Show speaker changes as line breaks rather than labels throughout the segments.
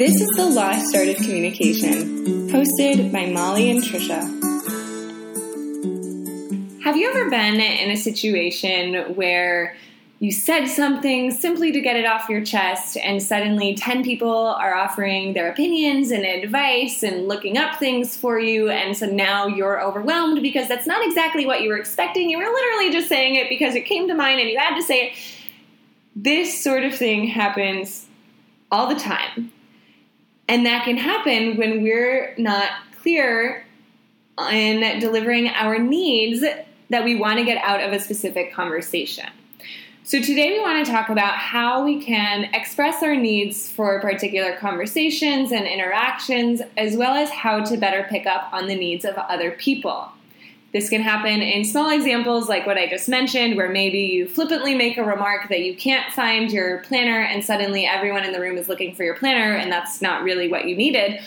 This is The Lost Art of Communication, hosted by Molly and Tricia. Have you ever been in a situation where you said something simply to get it off your chest, and suddenly 10 people are offering their opinions and advice and looking up things for you, and so now you're overwhelmed because that's not exactly what you were expecting. You were literally just saying it because it came to mind and you had to say it. This sort of thing happens all the time. And that can happen when we're not clear in delivering our needs that we want to get out of a specific conversation. So, today we want to talk about how we can express our needs for particular conversations and interactions, as well as how to better pick up on the needs of other people. This can happen in small examples like what I just mentioned, where maybe you flippantly make a remark that you can't find your planner and suddenly everyone in the room is looking for your planner and that's not really what you needed.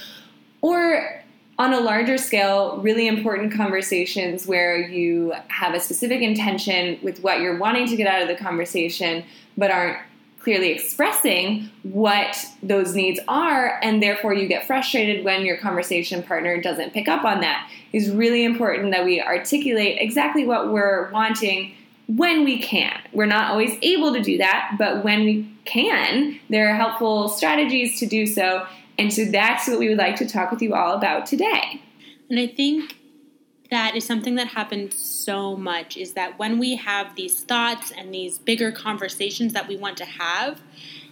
Or on a larger scale, really important conversations where you have a specific intention with what you're wanting to get out of the conversation, but aren't clearly expressing what those needs are, and therefore you get frustrated when your conversation partner doesn't pick up on that. It's really important that we articulate exactly what we're wanting when we can. We're not always able to do that, but when we can, there are helpful strategies to do so and so that's what we would like to talk with you all about today.
And I think that is something that happens so much is that when we have these thoughts and these bigger conversations that we want to have,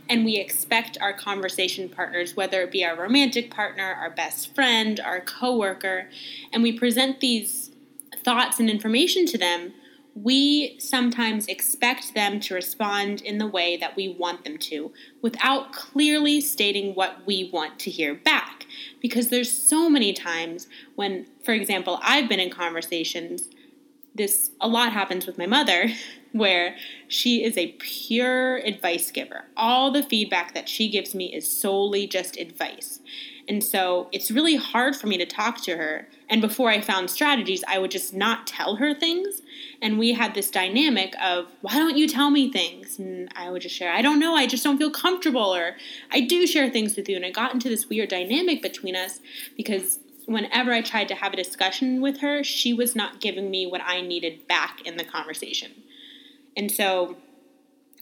and we expect our conversation partners, whether it be our romantic partner, our best friend, our coworker, and we present these thoughts and information to them, we sometimes expect them to respond in the way that we want them to without clearly stating what we want to hear back. Because there's so many times when, for example, I've been in conversations, this a lot happens with my mother, where she is a pure advice giver. All the feedback that she gives me is solely just advice. And so it's really hard for me to talk to her. And before I found strategies, I would just not tell her things. And we had this dynamic of, why don't you tell me things? And I would just share, I don't know, I just don't feel comfortable, or I do share things with you. And it got into this weird dynamic between us because whenever I tried to have a discussion with her, she was not giving me what I needed back in the conversation. And so,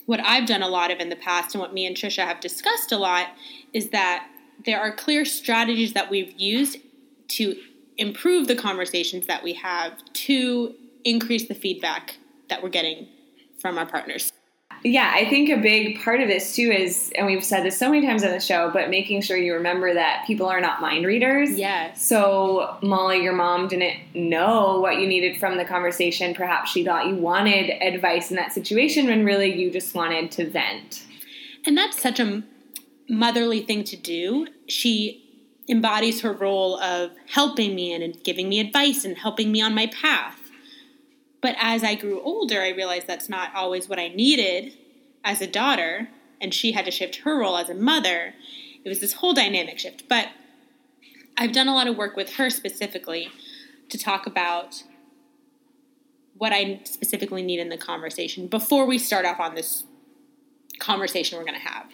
what I've done a lot of in the past, and what me and Tricia have discussed a lot, is that there are clear strategies that we've used to improve the conversations that we have to increase the feedback that we're getting from our partners.
Yeah, I think a big part of this too is, and we've said this so many times on the show, but making sure you remember that people are not mind readers.
Yes.
So, Molly, your mom didn't know what you needed from the conversation. Perhaps she thought you wanted advice in that situation when really you just wanted to vent.
And that's such a motherly thing to do. She embodies her role of helping me and giving me advice and helping me on my path. But as I grew older, I realized that's not always what I needed as a daughter, and she had to shift her role as a mother. It was this whole dynamic shift. But I've done a lot of work with her specifically to talk about what I specifically need in the conversation before we start off on this conversation we're going to have.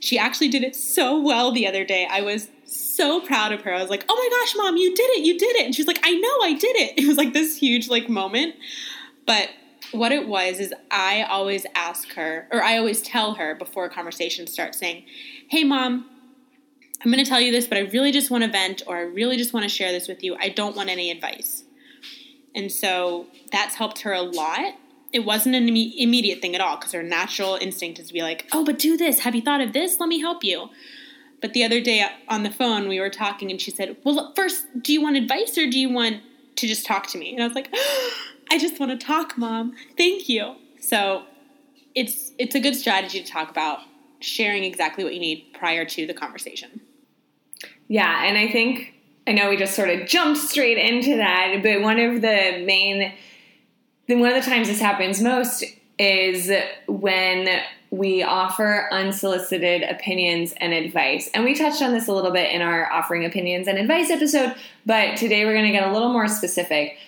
She actually did it so well the other day. I was so proud of her. I was like, "Oh my gosh, mom, you did it. You did it." And she's like, "I know, I did it." It was like this huge like moment. But what it was is I always ask her or I always tell her before a conversation starts saying, "Hey mom, I'm going to tell you this, but I really just want to vent or I really just want to share this with you. I don't want any advice." And so that's helped her a lot it wasn't an Im- immediate thing at all because her natural instinct is to be like, oh, but do this. Have you thought of this? Let me help you. But the other day uh, on the phone, we were talking, and she said, well, first, do you want advice or do you want to just talk to me? And I was like, oh, I just want to talk, mom. Thank you. So it's it's a good strategy to talk about sharing exactly what you need prior to the conversation.
Yeah, and I think I know we just sort of jumped straight into that, but one of the main then one of the times this happens most is when we offer unsolicited opinions and advice. And we touched on this a little bit in our offering opinions and advice episode, but today we're going to get a little more specific.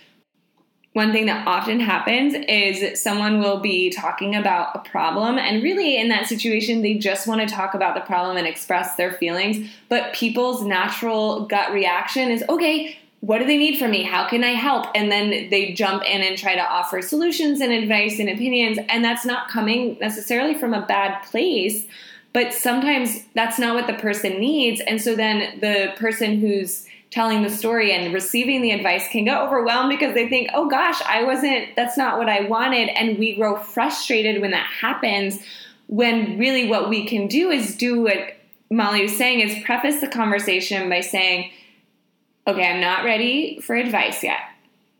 one thing that often happens is someone will be talking about a problem and really in that situation they just want to talk about the problem and express their feelings but people's natural gut reaction is okay what do they need from me how can i help and then they jump in and try to offer solutions and advice and opinions and that's not coming necessarily from a bad place but sometimes that's not what the person needs and so then the person who's telling the story and receiving the advice can get overwhelmed because they think, oh gosh, I wasn't, that's not what I wanted. And we grow frustrated when that happens. When really what we can do is do what Molly was saying is preface the conversation by saying, okay, I'm not ready for advice yet.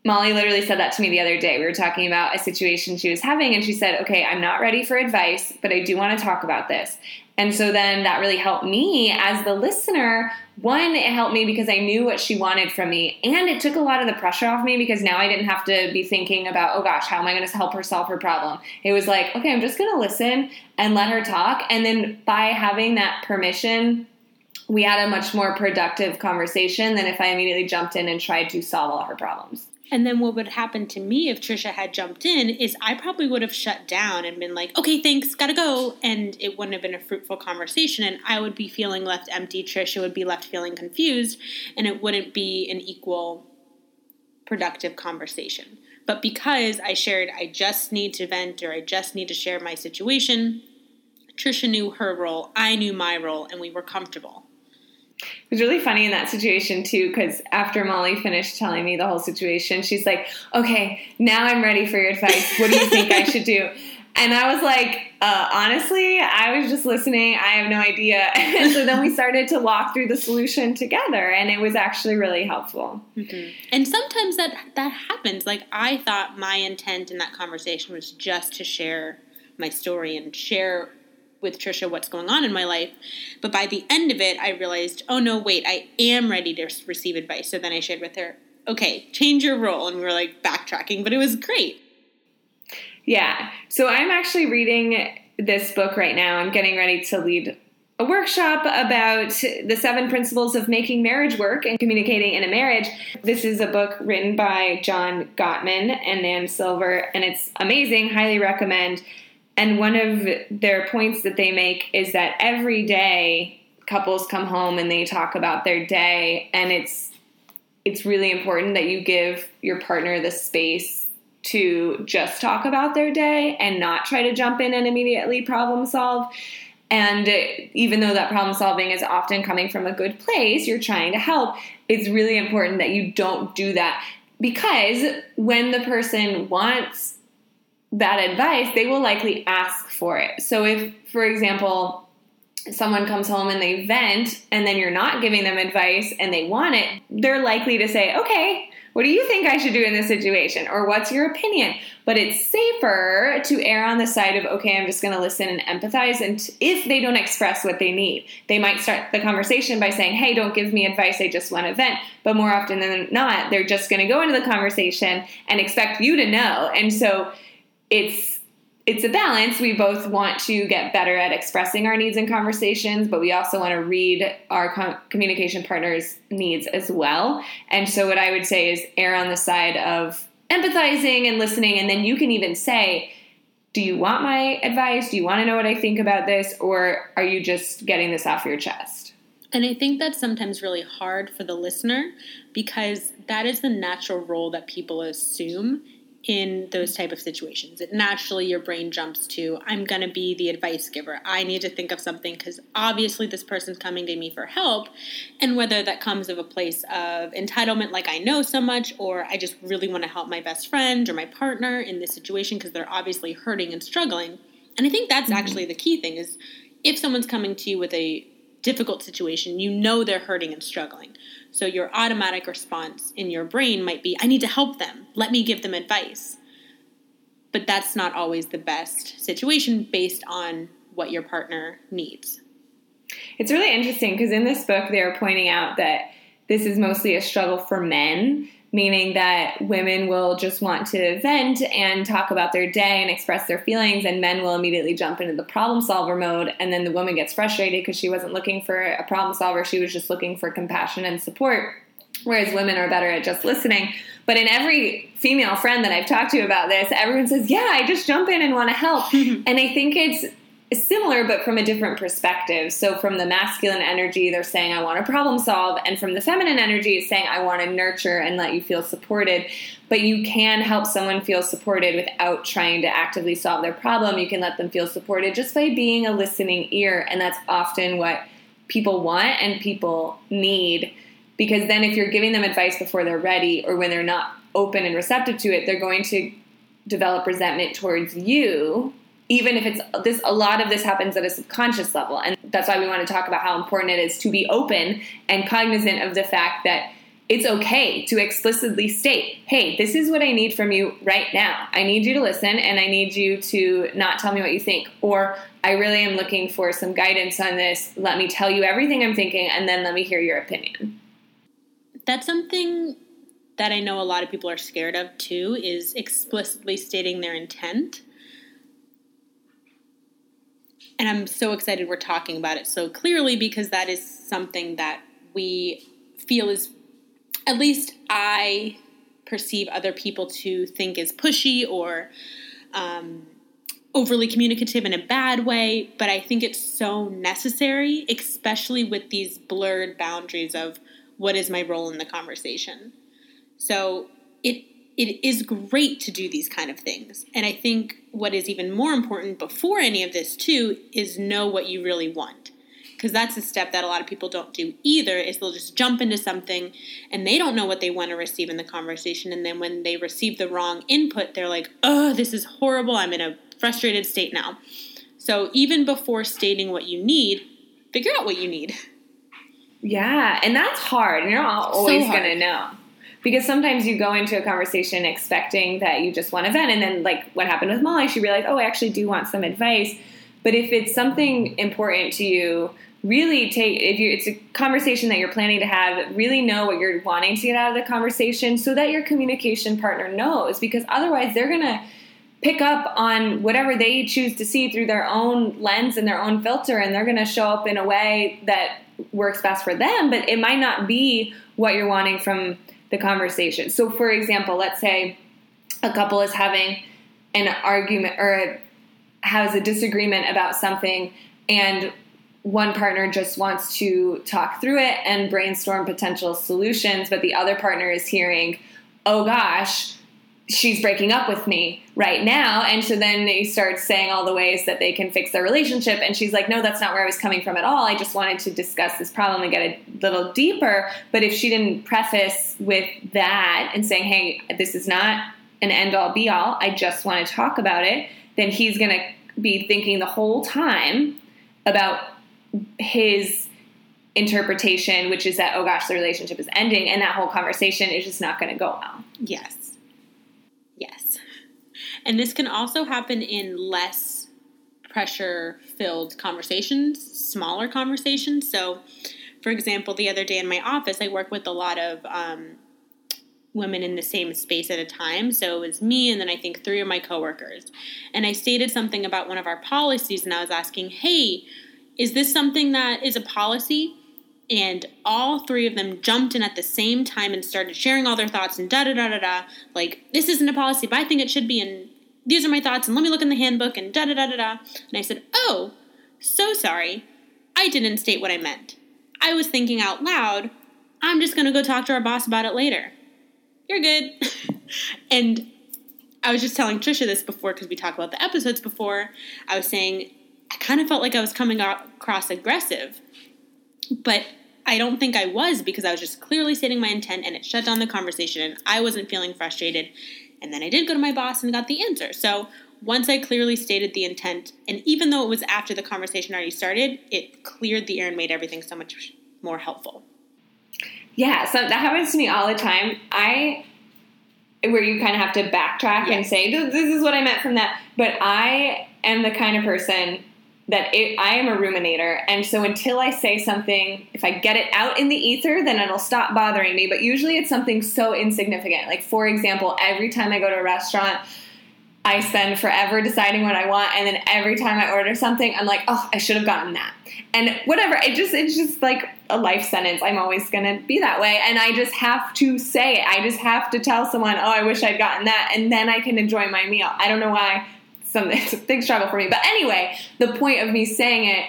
Molly literally said that to me the other day. We were talking about a situation she was having, and she said, Okay, I'm not ready for advice, but I do want to talk about this. And so then that really helped me as the listener. One, it helped me because I knew what she wanted from me, and it took a lot of the pressure off me because now I didn't have to be thinking about, oh gosh, how am I going to help her solve her problem? It was like, okay, I'm just going to listen and let her talk. And then by having that permission, we had a much more productive conversation than if I immediately jumped in and tried to solve all her problems.
And then what would happen to me if Tricia had jumped in is I probably would have shut down and been like, okay, thanks, gotta go. And it wouldn't have been a fruitful conversation. And I would be feeling left empty. Tricia would be left feeling confused. And it wouldn't be an equal, productive conversation. But because I shared, I just need to vent or I just need to share my situation, Tricia knew her role, I knew my role, and we were comfortable.
It was really funny in that situation too, because after Molly finished telling me the whole situation, she's like, "Okay, now I'm ready for your advice. What do you think I should do?" And I was like, uh, honestly, I was just listening. I have no idea. and so then we started to walk through the solution together, and it was actually really helpful.
Mm-hmm. And sometimes that that happens. Like I thought my intent in that conversation was just to share my story and share with Tricia what's going on in my life. But by the end of it, I realized, oh no, wait, I am ready to receive advice. So then I shared with her, okay, change your role. And we were like backtracking, but it was great.
Yeah. So I'm actually reading this book right now. I'm getting ready to lead a workshop about the seven principles of making marriage work and communicating in a marriage. This is a book written by John Gottman and Nan Silver, and it's amazing. Highly recommend. And one of their points that they make is that every day couples come home and they talk about their day and it's it's really important that you give your partner the space to just talk about their day and not try to jump in and immediately problem solve. And even though that problem solving is often coming from a good place, you're trying to help, it's really important that you don't do that because when the person wants that advice, they will likely ask for it. So if, for example, someone comes home and they vent and then you're not giving them advice and they want it, they're likely to say, okay, what do you think I should do in this situation? Or what's your opinion? But it's safer to err on the side of, okay, I'm just going to listen and empathize. And if they don't express what they need, they might start the conversation by saying, hey, don't give me advice. I just want to vent. But more often than not, they're just going to go into the conversation and expect you to know. And so, it's it's a balance. We both want to get better at expressing our needs in conversations, but we also want to read our com- communication partner's needs as well. And so, what I would say is err on the side of empathizing and listening, and then you can even say, Do you want my advice? Do you want to know what I think about this? Or are you just getting this off your chest?
And I think that's sometimes really hard for the listener because that is the natural role that people assume in those type of situations. It naturally your brain jumps to i'm going to be the advice giver. I need to think of something because obviously this person's coming to me for help. And whether that comes of a place of entitlement like i know so much or i just really want to help my best friend or my partner in this situation because they're obviously hurting and struggling. And i think that's mm-hmm. actually the key thing is if someone's coming to you with a difficult situation you know they're hurting and struggling so your automatic response in your brain might be, I need to help them. Let me give them advice. But that's not always the best situation based on what your partner needs.
It's really interesting because in this book, they're pointing out that this is mostly a struggle for men meaning that women will just want to vent and talk about their day and express their feelings, and men will immediately jump into the problem solver mode. And then the woman gets frustrated because she wasn't looking for a problem solver, she was just looking for compassion and support. whereas women are better at just listening. But in every female friend that I've talked to about this, everyone says, Yeah, I just jump in and want to help. and I think it's similar but from a different perspective. So from the masculine energy, they're saying I want to problem solve, and from the feminine energy, it's saying I want to nurture and let you feel supported. But you can help someone feel supported without trying to actively solve their problem. You can let them feel supported just by being a listening ear, and that's often what people want and people need. Because then, if you're giving them advice before they're ready or when they're not open and receptive to it, they're going to develop resentment towards you even if it's this a lot of this happens at a subconscious level and that's why we want to talk about how important it is to be open and cognizant of the fact that it's okay to explicitly state, hey, this is what I need from you right now. I need you to listen and I need you to not tell me what you think. Or I really am looking for some guidance on this. Let me tell you everything I'm thinking and then let me hear your opinion.
That's something that I know a lot of people are scared of too is explicitly stating their intent. And I'm so excited we're talking about it so clearly because that is something that we feel is, at least I perceive other people to think is pushy or um, overly communicative in a bad way. But I think it's so necessary, especially with these blurred boundaries of what is my role in the conversation. So it it is great to do these kind of things. And I think what is even more important before any of this too is know what you really want. Because that's a step that a lot of people don't do either is they'll just jump into something and they don't know what they want to receive in the conversation and then when they receive the wrong input they're like, "Oh, this is horrible. I'm in a frustrated state now." So even before stating what you need, figure out what you need.
Yeah, and that's hard. You're not always so going to know because sometimes you go into a conversation expecting that you just want to vent and then like what happened with molly she realized oh i actually do want some advice. But if it's something important to you really take if you it's a conversation that you're planning to have really know what you're wanting to get out of the conversation so that your communication partner knows because otherwise they're going to pick up on whatever they choose to see through their own lens and their own filter and they're going to show up in a way that works best for them but it might not be what you're wanting from the conversation. So, for example, let's say a couple is having an argument or has a disagreement about something, and one partner just wants to talk through it and brainstorm potential solutions, but the other partner is hearing, oh gosh, she's breaking up with me right now. And so then they start saying all the ways that they can fix their relationship. And she's like, no, that's not where I was coming from at all. I just wanted to discuss this problem and get a little deeper. But if she didn't preface with that and saying, hey, this is not an end all be all, I just want to talk about it, then he's going to be thinking the whole time about his interpretation, which is that, oh gosh, the relationship is ending, and that whole conversation is just not going to go well.
Yes. And this can also happen in less pressure filled conversations, smaller conversations. So, for example, the other day in my office, I work with a lot of um, women in the same space at a time. So it was me and then I think three of my coworkers. And I stated something about one of our policies and I was asking, hey, is this something that is a policy? And all three of them jumped in at the same time and started sharing all their thoughts and da da da da da. Like, this isn't a policy, but I think it should be. And these are my thoughts. And let me look in the handbook and da da da da da. And I said, oh, so sorry. I didn't state what I meant. I was thinking out loud, I'm just going to go talk to our boss about it later. You're good. and I was just telling Tricia this before because we talked about the episodes before. I was saying I kind of felt like I was coming across aggressive, but I don't think I was because I was just clearly stating my intent and it shut down the conversation and I wasn't feeling frustrated. And then I did go to my boss and got the answer. So once I clearly stated the intent, and even though it was after the conversation already started, it cleared the air and made everything so much more helpful.
Yeah, so that happens to me all the time. I where you kind of have to backtrack yes. and say this is what I meant from that. But I am the kind of person that it, I am a ruminator, and so until I say something, if I get it out in the ether, then it'll stop bothering me. But usually, it's something so insignificant. Like for example, every time I go to a restaurant, I spend forever deciding what I want, and then every time I order something, I'm like, oh, I should have gotten that. And whatever, it just it's just like a life sentence. I'm always gonna be that way, and I just have to say it. I just have to tell someone, oh, I wish I'd gotten that, and then I can enjoy my meal. I don't know why. Some big struggle for me, but anyway, the point of me saying it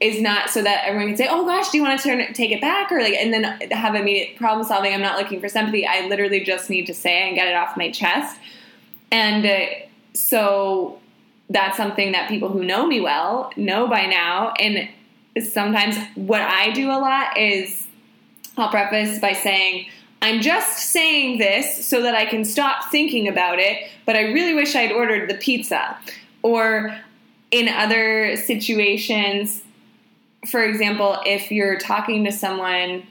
is not so that everyone can say, "Oh gosh, do you want to turn take it back?" or like, and then have immediate problem solving. I'm not looking for sympathy. I literally just need to say and get it off my chest. And uh, so that's something that people who know me well know by now. And sometimes what I do a lot is I'll preface by saying, I'm just saying this so that I can stop thinking about it, but I really wish I'd ordered the pizza. Or in other situations, for example, if you're talking to someone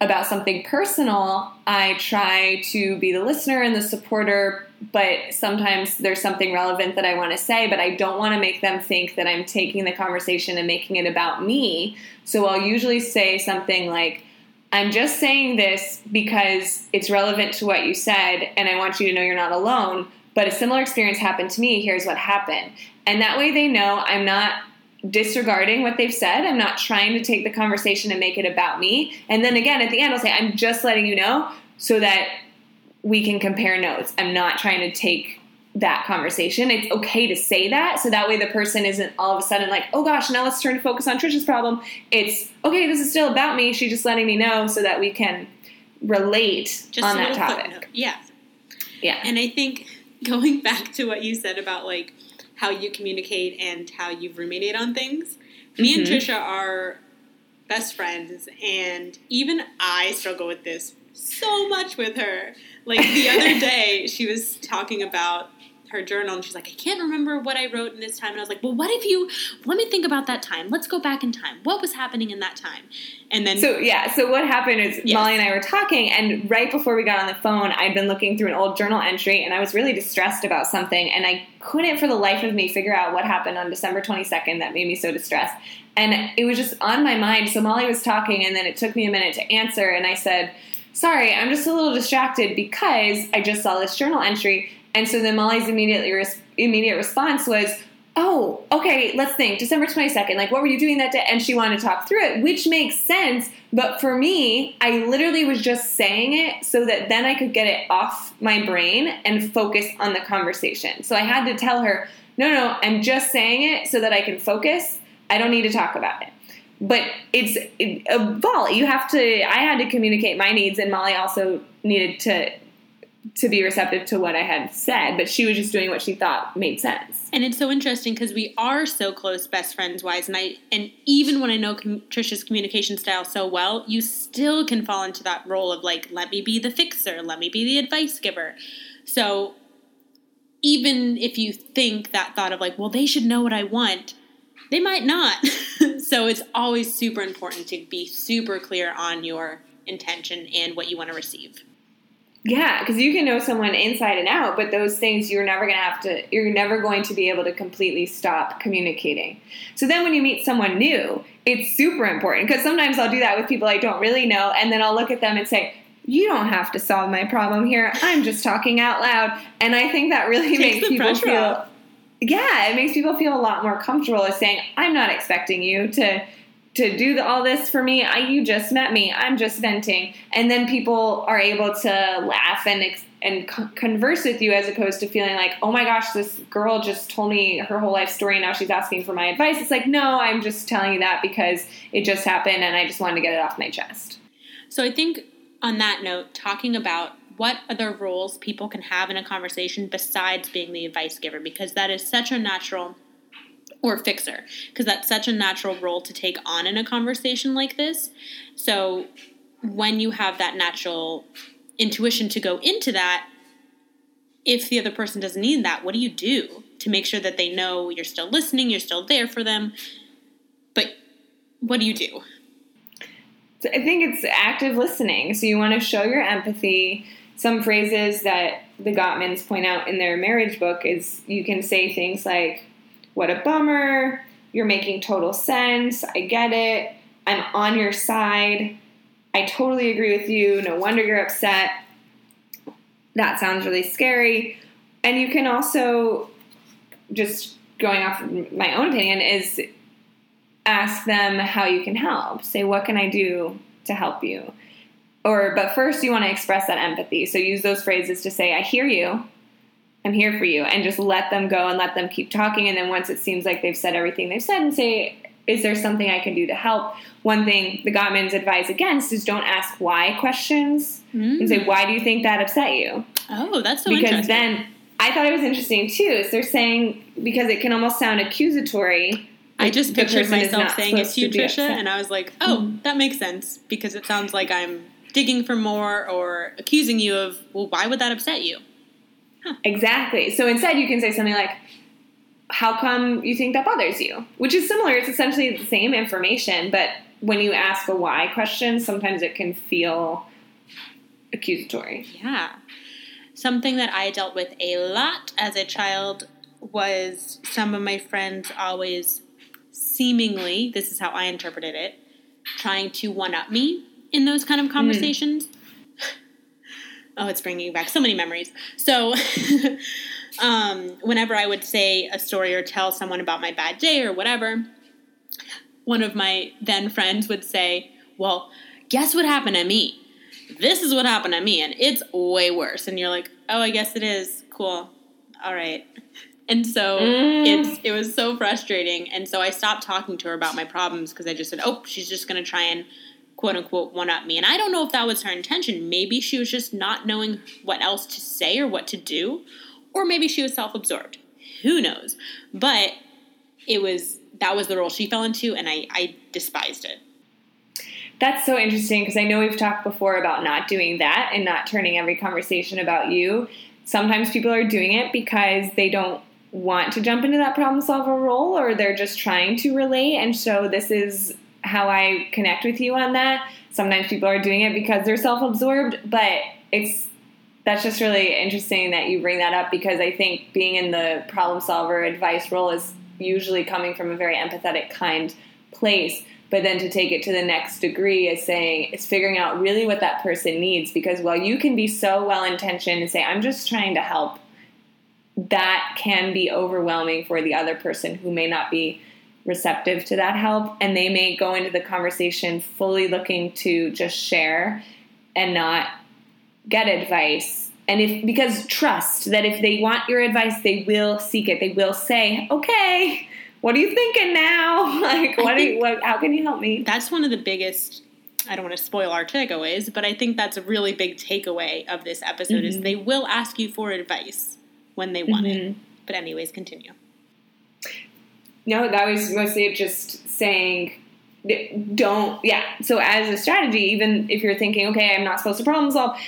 about something personal, I try to be the listener and the supporter, but sometimes there's something relevant that I want to say, but I don't want to make them think that I'm taking the conversation and making it about me. So I'll usually say something like, I'm just saying this because it's relevant to what you said, and I want you to know you're not alone. But a similar experience happened to me. Here's what happened. And that way they know I'm not disregarding what they've said. I'm not trying to take the conversation and make it about me. And then again, at the end, I'll say, I'm just letting you know so that we can compare notes. I'm not trying to take that conversation. It's okay to say that so that way the person isn't all of a sudden like, oh gosh, now let's turn to focus on Tricia's problem. It's okay, this is still about me. She's just letting me know so that we can relate just on that topic. Footnote.
Yeah.
Yeah.
And I think going back to what you said about like how you communicate and how you ruminate on things. Me mm-hmm. and Tricia are best friends, and even I struggle with this so much with her. Like the other day, she was talking about her journal and she's like, I can't remember what I wrote in this time. And I was like, well, what if you, let me think about that time. Let's go back in time. What was happening in that time? And then.
So, yeah, so what happened is yes. Molly and I were talking, and right before we got on the phone, I'd been looking through an old journal entry and I was really distressed about something. And I couldn't for the life of me figure out what happened on December 22nd that made me so distressed. And it was just on my mind. So Molly was talking, and then it took me a minute to answer. And I said, Sorry, I'm just a little distracted because I just saw this journal entry and so then Molly's immediately res- immediate response was, "Oh, okay, let's think. December 22nd. Like what were you doing that day?" And she wanted to talk through it, which makes sense, but for me, I literally was just saying it so that then I could get it off my brain and focus on the conversation. So I had to tell her, "No, no, I'm just saying it so that I can focus. I don't need to talk about it." but it's a volley. You have to. I had to communicate my needs, and Molly also needed to to be receptive to what I had said, but she was just doing what she thought made sense.
And it's so interesting because we are so close, best friends wise, and I and even when I know com- Tricia's communication style so well, you still can fall into that role of like, let me be the fixer, let me be the advice giver. So even if you think that thought of like, well, they should know what I want, they might not. so it's always super important to be super clear on your intention and what you want to receive.
Yeah, because you can know someone inside and out, but those things you're never going to have to, you're never going to be able to completely stop communicating. So then when you meet someone new, it's super important because sometimes I'll do that with people I don't really know, and then I'll look at them and say, you don't have to solve my problem here. I'm just talking out loud. And I think that really makes people feel, off. yeah, it makes people feel a lot more comfortable as saying, I'm not expecting you to to do the, all this for me. I, you just met me. I'm just venting, and then people are able to laugh and and converse with you as opposed to feeling like, oh my gosh, this girl just told me her whole life story. And now she's asking for my advice. It's like, no, I'm just telling you that because it just happened, and I just wanted to get it off my chest.
So I think on that note, talking about what other roles people can have in a conversation besides being the advice giver, because that is such a natural or fixer because that's such a natural role to take on in a conversation like this. So when you have that natural intuition to go into that, if the other person doesn't need that, what do you do to make sure that they know you're still listening, you're still there for them? But what do you do?
I think it's active listening. So you want to show your empathy. Some phrases that the Gottmans point out in their marriage book is you can say things like, what a bummer. You're making total sense. I get it. I'm on your side. I totally agree with you. No wonder you're upset. That sounds really scary. And you can also, just going off my own opinion, is ask them how you can help. Say, what can I do to help you? Or, but first, you want to express that empathy. So use those phrases to say, I hear you. I'm here for you. And just let them go and let them keep talking. And then once it seems like they've said everything they've said, and say, is there something I can do to help? One thing the Gottmans advise against is don't ask why questions mm. and say, why do you think that upset you?
Oh, that's so
because then I thought it was interesting too. So they're saying because it can almost sound accusatory.
I just pictured myself saying it's you, Tricia, and I was like, "Oh, mm that makes sense," because it sounds like I'm digging for more or accusing you of, "Well, why would that upset you?"
Exactly. So instead, you can say something like, how come you think that bothers you? Which is similar. It's essentially the same information, but when you ask a why question, sometimes it can feel accusatory.
Yeah. Something that I dealt with a lot as a child was some of my friends always seemingly, this is how I interpreted it, trying to one up me in those kind of hmm. conversations. Mm. Oh, it's bringing back so many memories. So, um, whenever I would say a story or tell someone about my bad day or whatever, one of my then friends would say, Well, guess what happened to me? This is what happened to me, and it's way worse. And you're like, Oh, I guess it is. Cool. All right. And so mm. it's it was so frustrating. And so I stopped talking to her about my problems because I just said, Oh, she's just gonna try and quote unquote one up me. And I don't know if that was her intention. Maybe she was just not knowing what else to say or what to do or maybe she was self absorbed. Who knows? But it was that was the role she fell into, and I, I despised it.
That's so interesting because I know we've talked before about not doing that and not turning every conversation about you. Sometimes people are doing it because they don't want to jump into that problem solver role or they're just trying to relate. And so this is how I connect with you on that. Sometimes people are doing it because they're self absorbed, but it's that's just really interesting that you bring that up because I think being in the problem solver advice role is usually coming from a very empathetic kind place. But then to take it to the next degree is saying it's figuring out really what that person needs because while you can be so well intentioned and say, I'm just trying to help, that can be overwhelming for the other person who may not be receptive to that help and they may go into the conversation fully looking to just share and not get advice. And if because trust that if they want your advice they will seek it. They will say okay what are you thinking now? Like what, are you, what how can you help me?
that's one of the biggest i don't want to spoil our takeaways but i think that's a really big takeaway of this episode mm-hmm. is they will ask you for advice when they want mm-hmm. it but anyways continue
no that was mostly just saying don't yeah so as a strategy even if you're thinking okay i'm not supposed to problem solve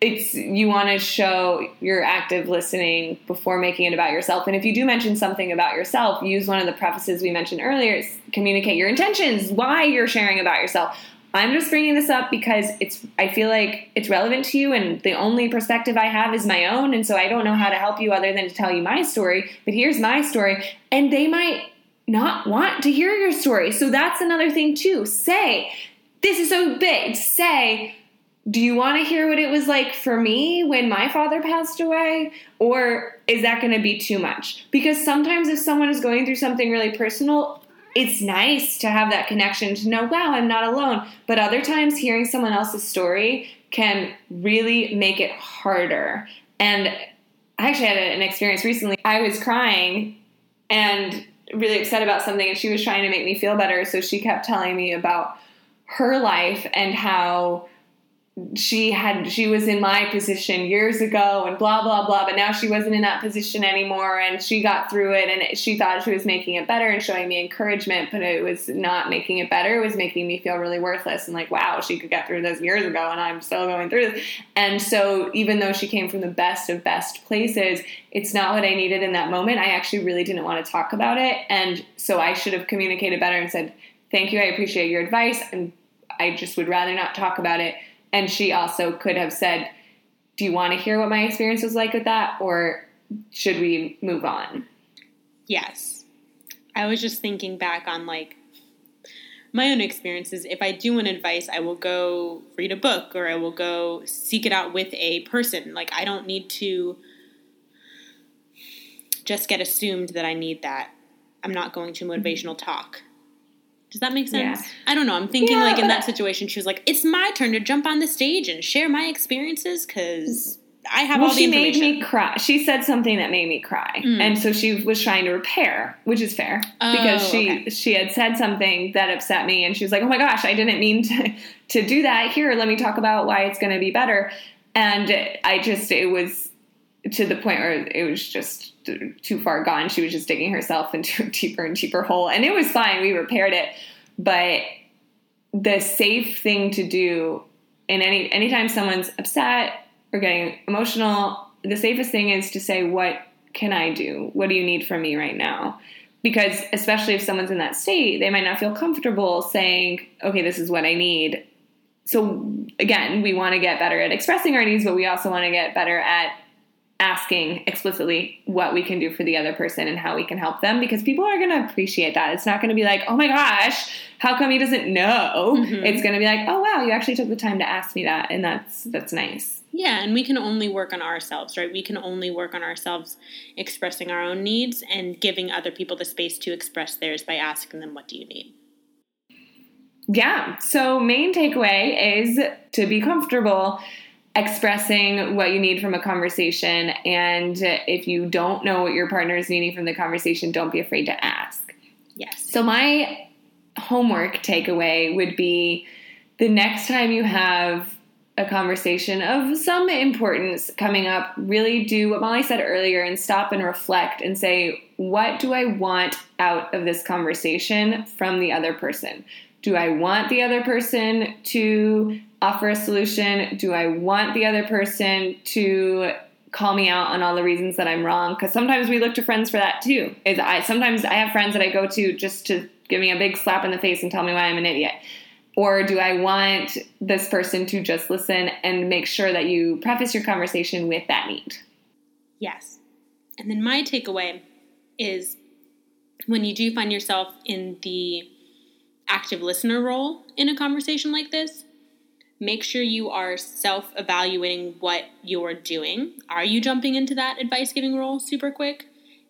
it's you want to show your active listening before making it about yourself. And if you do mention something about yourself, use one of the prefaces we mentioned earlier. Communicate your intentions, why you're sharing about yourself. I'm just bringing this up because it's I feel like it's relevant to you and the only perspective I have is my own and so I don't know how to help you other than to tell you my story, but here's my story and they might not want to hear your story. So that's another thing too. Say, this is so big. Say, do you want to hear what it was like for me when my father passed away? Or is that going to be too much? Because sometimes if someone is going through something really personal, it's nice to have that connection to know, wow, I'm not alone. But other times, hearing someone else's story can really make it harder. And I actually had an experience recently. I was crying and really upset about something, and she was trying to make me feel better. So she kept telling me about her life and how she had she was in my position years ago and blah blah blah but now she wasn't in that position anymore. And she got through it and she thought she was making it better and showing me encouragement but it was not making it better. It was making me feel really worthless and like wow she could get through this years ago and i'm still going through this. And so even though she came from the best of best places it's not what i needed in that moment. I actually really didn't want to talk about it. And so i should have communicated better and said thank you. I appreciate your advice. And i just would rather not talk about it and she also could have said, Do you want to hear what my experience was like with that? Or should we move on?
Yes. I was just thinking back on like my own experiences. If I do want advice, I will go read a book or I will go seek it out with a person. Like, I don't need to just get assumed that I need that. I'm not going to motivational talk. Does that make sense?
Yeah.
I don't know. I'm thinking
Yeah,
like in that situation, she was like, "It's my turn to jump on the stage and share my experiences because I have
well,
all the
she made me cry. She said something that made me cry,
Mm.
and so she was trying to repair, which is fair because
Oh,
she
okay.
she had said something that upset me, and she was like, "Oh my gosh, I didn't mean to to do that. Here, let me talk about why it's going to be better." And I just it was to the point where it was just too far gone. She was just digging herself into a deeper and deeper hole, and it was fine. We repaired it, but the safe thing to do in any anytime someone's upset or getting emotional, the safest thing is to say, "What can I do? What do you need from me right now?" Because especially if someone's in that state, they might not feel comfortable saying, "Okay, this is what I need." So again, we want to get better at expressing our needs, but we also want to get better at asking explicitly what we can do for the other person and how we can help them because people are going to appreciate that. It's not going to be like, "Oh my gosh, how come he doesn't know?"
Mhm.
It's going to be like, "Oh wow, you actually took the time to ask me that." And that's that's nice.
Yeah, and we can only work on ourselves, right? We can only work on ourselves expressing our own needs and giving other people the space to express theirs by asking them, What do you need?
Yeah. So, main takeaway is to be comfortable expressing what you need from a conversation. And if you don't know what your partner is needing from the conversation, don't be afraid to ask.
Yes.
So, my homework takeaway would be the next time you have a conversation of some importance coming up, really do what Molly said earlier and stop and reflect and say, what do I want out of this conversation from the other person? Do I want the other person to offer a solution? Do I want the other person to call me out on all the reasons that I'm wrong? Because sometimes we look to friends for that too. Is I sometimes I have friends that I go to just to give me a big slap in the face and tell me why I'm an idiot. Or do I want this person to just listen and make sure that you preface your conversation with that need?
Yes. And then my takeaway is when you do find yourself in the active listener role in a conversation like this, make sure you are self evaluating what you're doing. Are you jumping into that advice giving role super quick?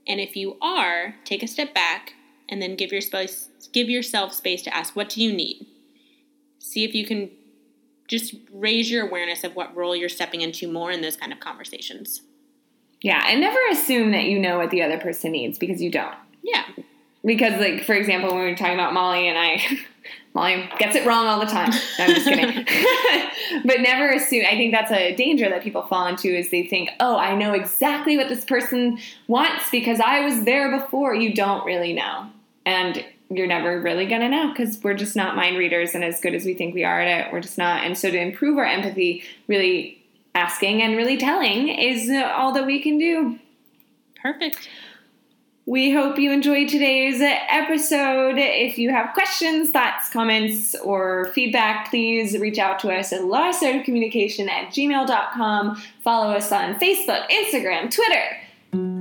And if you are, take a step back and then give your space, give yourself space to ask, what do you need? See if you can just raise your awareness of what role you're stepping into more in those kind of conversations.
Yeah, and never assume that you know what the other person needs because you don't.
Yeah.
Because, like, for example, when we were talking about Molly and I, Molly gets it wrong all the time. No, I'm just kidding. but never assume. I think that's a danger that people fall into is they think, oh, I know exactly what this person wants because I was there before. You don't really know. And you're never really going to know because we're just not mind readers. And as good as we think we are at it, we're just not. And so to improve our empathy, really asking and really telling is all that we can do.
Perfect.
We hope you enjoyed today's episode. If you have questions, thoughts, comments, or feedback, please reach out to us at lostartofcommunication at gmail.com. Follow us on Facebook, Instagram, Twitter,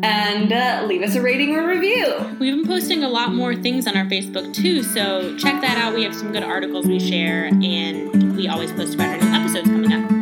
and uh, leave us a rating or review.
We've been posting a lot more things on our Facebook too, so check that out. We have some good articles we share, and we always post about our new episodes coming up.